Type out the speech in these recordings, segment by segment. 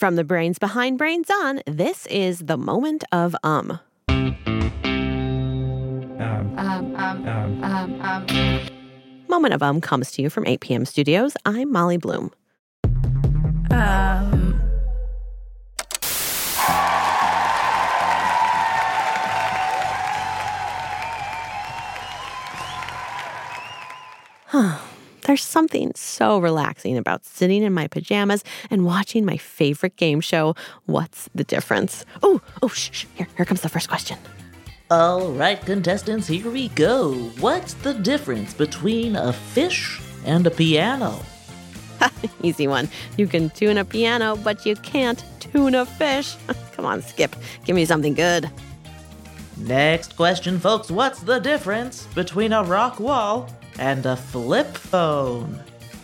From the brains behind Brains On, this is the moment of um. Um, Um, um, um, um, um. Moment of um comes to you from APM Studios. I'm Molly Bloom. Um, There's something so relaxing about sitting in my pajamas and watching my favorite game show, What's the Difference? Oh, oh, shh, shh. Here, here comes the first question. All right, contestants, here we go. What's the difference between a fish and a piano? Easy one. You can tune a piano, but you can't tune a fish. Come on, Skip. Give me something good. Next question, folks. What's the difference between a rock wall and a flip phone?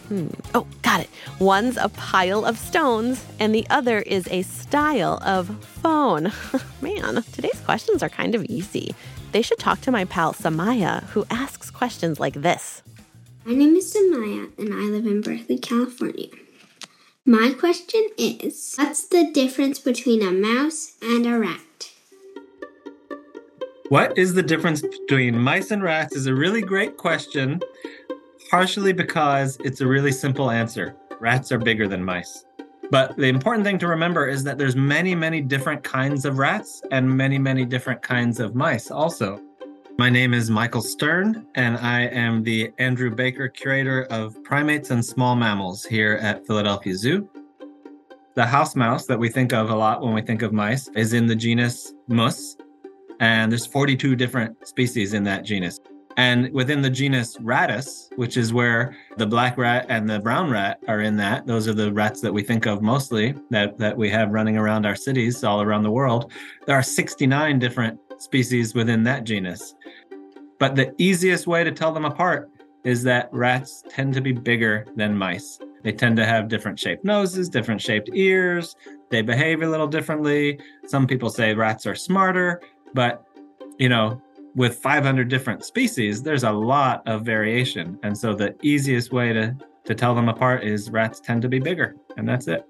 Hmm. Oh, got it. One's a pile of stones, and the other is a style of phone. Man, today's questions are kind of easy. They should talk to my pal Samaya, who asks questions like this. My name is Samaya and I live in Berkeley, California. My question is What's the difference between a mouse and a rat? What is the difference between mice and rats is a really great question, partially because it's a really simple answer. Rats are bigger than mice. But the important thing to remember is that there's many, many different kinds of rats and many, many different kinds of mice also. My name is Michael Stern, and I am the Andrew Baker Curator of Primates and Small Mammals here at Philadelphia Zoo. The house mouse that we think of a lot when we think of mice is in the genus Mus, and there's 42 different species in that genus. And within the genus Rattus, which is where the black rat and the brown rat are in that, those are the rats that we think of mostly that, that we have running around our cities all around the world. There are 69 different species within that genus. But the easiest way to tell them apart is that rats tend to be bigger than mice. They tend to have different shaped noses, different shaped ears. They behave a little differently. Some people say rats are smarter, but you know, with 500 different species, there's a lot of variation. And so the easiest way to to tell them apart is rats tend to be bigger, and that's it.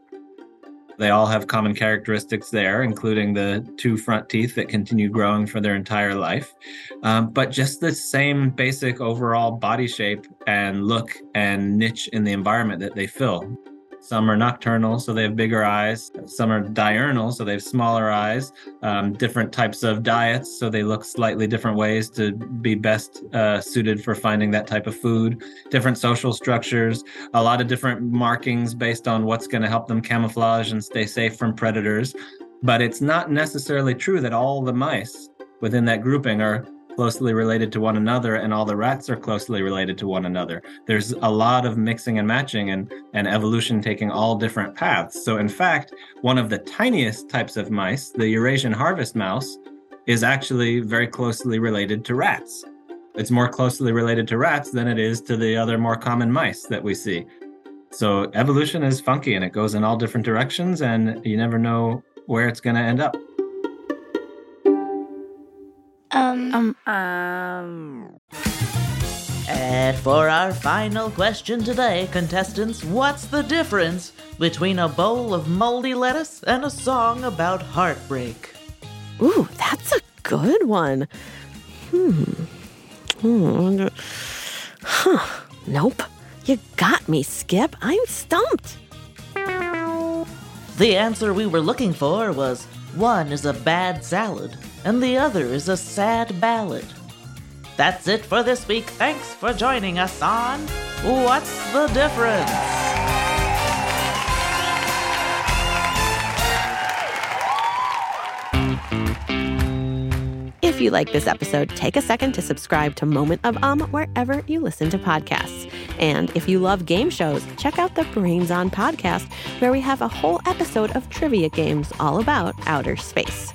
They all have common characteristics there, including the two front teeth that continue growing for their entire life. Um, but just the same basic overall body shape and look and niche in the environment that they fill. Some are nocturnal, so they have bigger eyes. Some are diurnal, so they have smaller eyes. Um, different types of diets, so they look slightly different ways to be best uh, suited for finding that type of food. Different social structures, a lot of different markings based on what's going to help them camouflage and stay safe from predators. But it's not necessarily true that all the mice within that grouping are closely related to one another and all the rats are closely related to one another. There's a lot of mixing and matching and, and evolution taking all different paths. So in fact one of the tiniest types of mice the eurasian harvest mouse is actually very closely related to rats. It's more closely related to rats than it is to the other more common mice that we see. So evolution is funky and it goes in all different directions and you never know where it's going to end up Um, um, um. And for our final question today, contestants, what's the difference between a bowl of moldy lettuce and a song about heartbreak? Ooh, that's a good one. Hmm. Hmm. Huh. Nope. You got me, Skip. I'm stumped. The answer we were looking for was one is a bad salad and the other is a sad ballad. That's it for this week. Thanks for joining us on What's the Difference? If you like this episode, take a second to subscribe to Moment of Um wherever you listen to podcasts. And if you love game shows, check out the Brains On podcast, where we have a whole episode of trivia games all about outer space.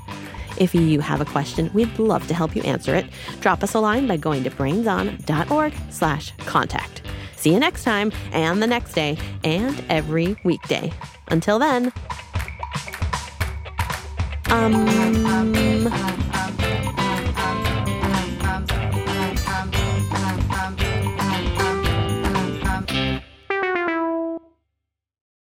If you have a question, we'd love to help you answer it. Drop us a line by going to brainson.org slash contact. See you next time, and the next day, and every weekday. Until then, um...